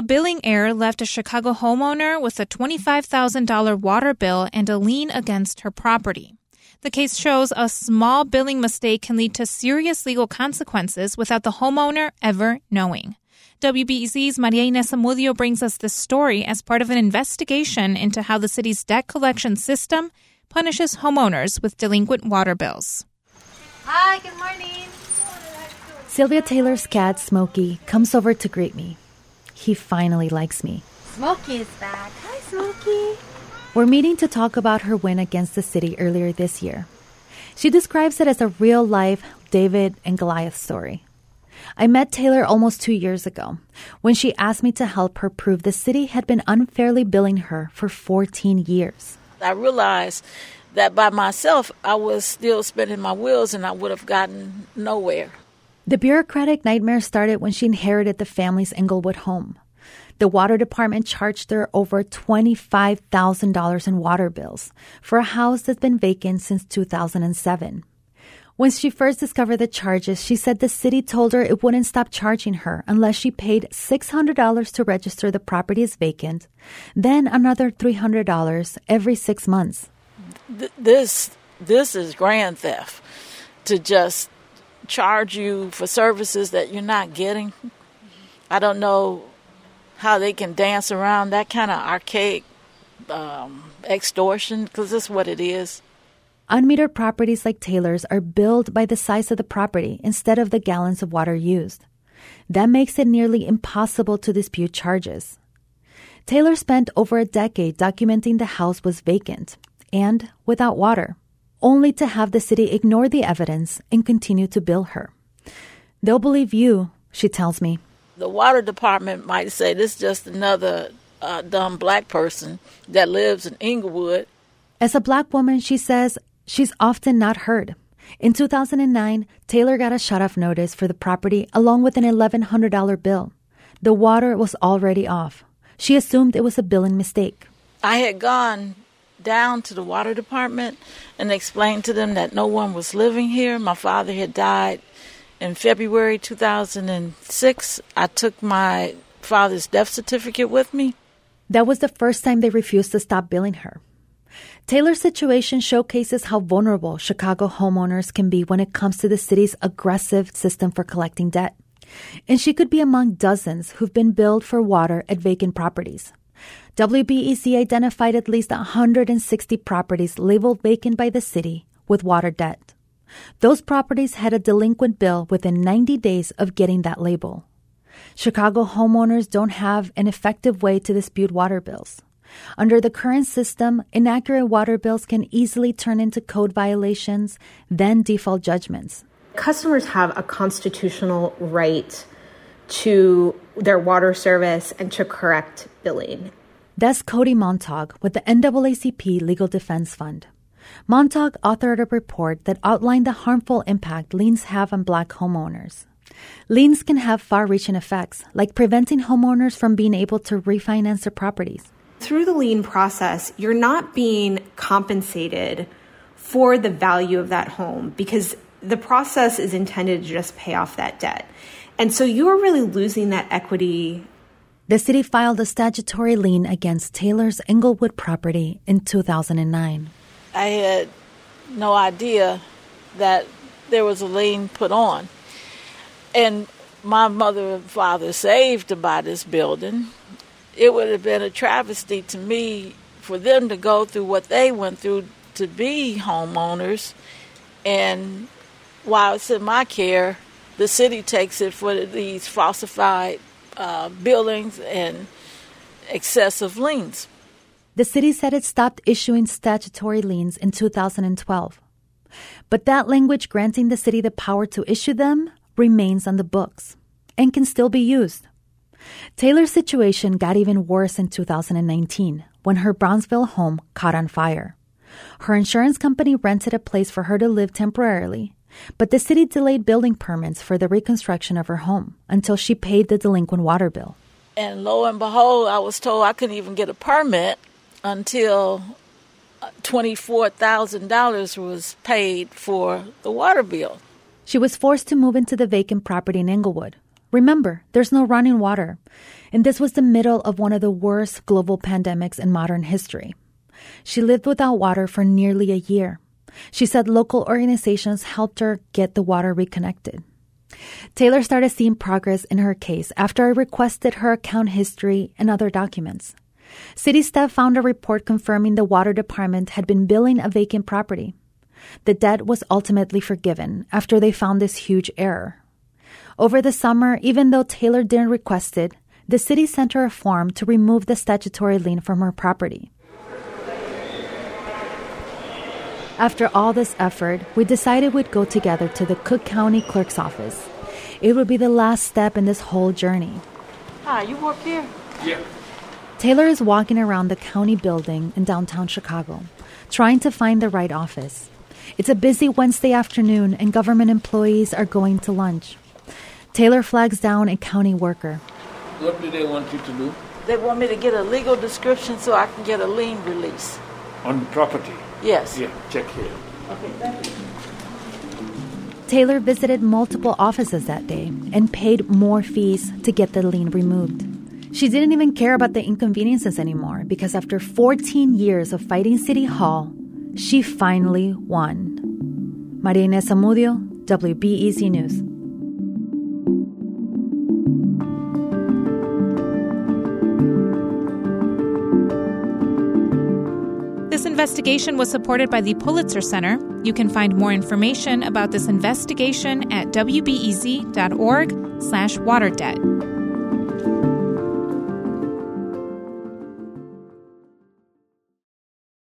A billing error left a Chicago homeowner with a $25,000 water bill and a lien against her property. The case shows a small billing mistake can lead to serious legal consequences without the homeowner ever knowing. WBEZ's Maria Inés Zamudio brings us this story as part of an investigation into how the city's debt collection system punishes homeowners with delinquent water bills. Hi, good morning. Sylvia Taylor's cat, Smokey, comes over to greet me. He finally likes me. Smokey is back. Hi, Smokey. We're meeting to talk about her win against the city earlier this year. She describes it as a real life David and Goliath story. I met Taylor almost two years ago when she asked me to help her prove the city had been unfairly billing her for 14 years. I realized that by myself, I was still spinning my wheels and I would have gotten nowhere. The bureaucratic nightmare started when she inherited the family's Englewood home. The water department charged her over $25,000 in water bills for a house that's been vacant since 2007. When she first discovered the charges, she said the city told her it wouldn't stop charging her unless she paid $600 to register the property as vacant, then another $300 every six months. This, this is grand theft to just charge you for services that you're not getting. I don't know how they can dance around that kind of archaic um, extortion because that's what it is. Unmetered properties like Taylor's are billed by the size of the property instead of the gallons of water used. That makes it nearly impossible to dispute charges. Taylor spent over a decade documenting the house was vacant and without water, only to have the city ignore the evidence and continue to bill her. They'll believe you, she tells me. The water department might say this is just another uh, dumb black person that lives in Englewood. As a black woman, she says she's often not heard. In 2009, Taylor got a shut off notice for the property along with an $1,100 bill. The water was already off. She assumed it was a billing mistake. I had gone down to the water department and explained to them that no one was living here. My father had died in February 2006. I took my father's death certificate with me. That was the first time they refused to stop billing her. Taylor's situation showcases how vulnerable Chicago homeowners can be when it comes to the city's aggressive system for collecting debt. And she could be among dozens who've been billed for water at vacant properties. WBEZ identified at least 160 properties labeled vacant by the city with water debt. Those properties had a delinquent bill within 90 days of getting that label. Chicago homeowners don't have an effective way to dispute water bills. Under the current system, inaccurate water bills can easily turn into code violations, then default judgments. Customers have a constitutional right to their water service and to correct billing. That's Coty Montag with the NAACP Legal Defense Fund. Montag authored a report that outlined the harmful impact liens have on black homeowners. Liens can have far reaching effects, like preventing homeowners from being able to refinance their properties. Through the lien process, you're not being compensated for the value of that home because the process is intended to just pay off that debt. And so you're really losing that equity the city filed a statutory lien against Taylor's Englewood property in 2009. I had no idea that there was a lien put on. And my mother and father saved to buy this building. It would have been a travesty to me for them to go through what they went through to be homeowners. And while it's in my care, the city takes it for these falsified uh, buildings and excessive liens. The city said it stopped issuing statutory liens in 2012. But that language granting the city the power to issue them remains on the books and can still be used. Taylor's situation got even worse in 2019 when her Bronzeville home caught on fire. Her insurance company rented a place for her to live temporarily but the city delayed building permits for the reconstruction of her home until she paid the delinquent water bill. And lo and behold, I was told I couldn't even get a permit until $24,000 was paid for the water bill. She was forced to move into the vacant property in Englewood. Remember, there's no running water. And this was the middle of one of the worst global pandemics in modern history. She lived without water for nearly a year. She said local organizations helped her get the water reconnected. Taylor started seeing progress in her case after I requested her account history and other documents. City staff found a report confirming the water department had been billing a vacant property. The debt was ultimately forgiven after they found this huge error. Over the summer, even though Taylor didn't request it, the city sent her a form to remove the statutory lien from her property. After all this effort, we decided we'd go together to the Cook County Clerk's office. It would be the last step in this whole journey. Hi, you work here? Yeah. Taylor is walking around the county building in downtown Chicago, trying to find the right office. It's a busy Wednesday afternoon, and government employees are going to lunch. Taylor flags down a county worker. What do they want you to do? They want me to get a legal description so I can get a lien release. On the property? Yes. Yeah, check here. Okay, thank you. Taylor visited multiple offices that day and paid more fees to get the lien removed. She didn't even care about the inconveniences anymore because after 14 years of fighting City Hall, she finally won. Maria Inés Zamudio, WBEZ News. Investigation was supported by the Pulitzer Center. You can find more information about this investigation at wbez.org/waterdebt.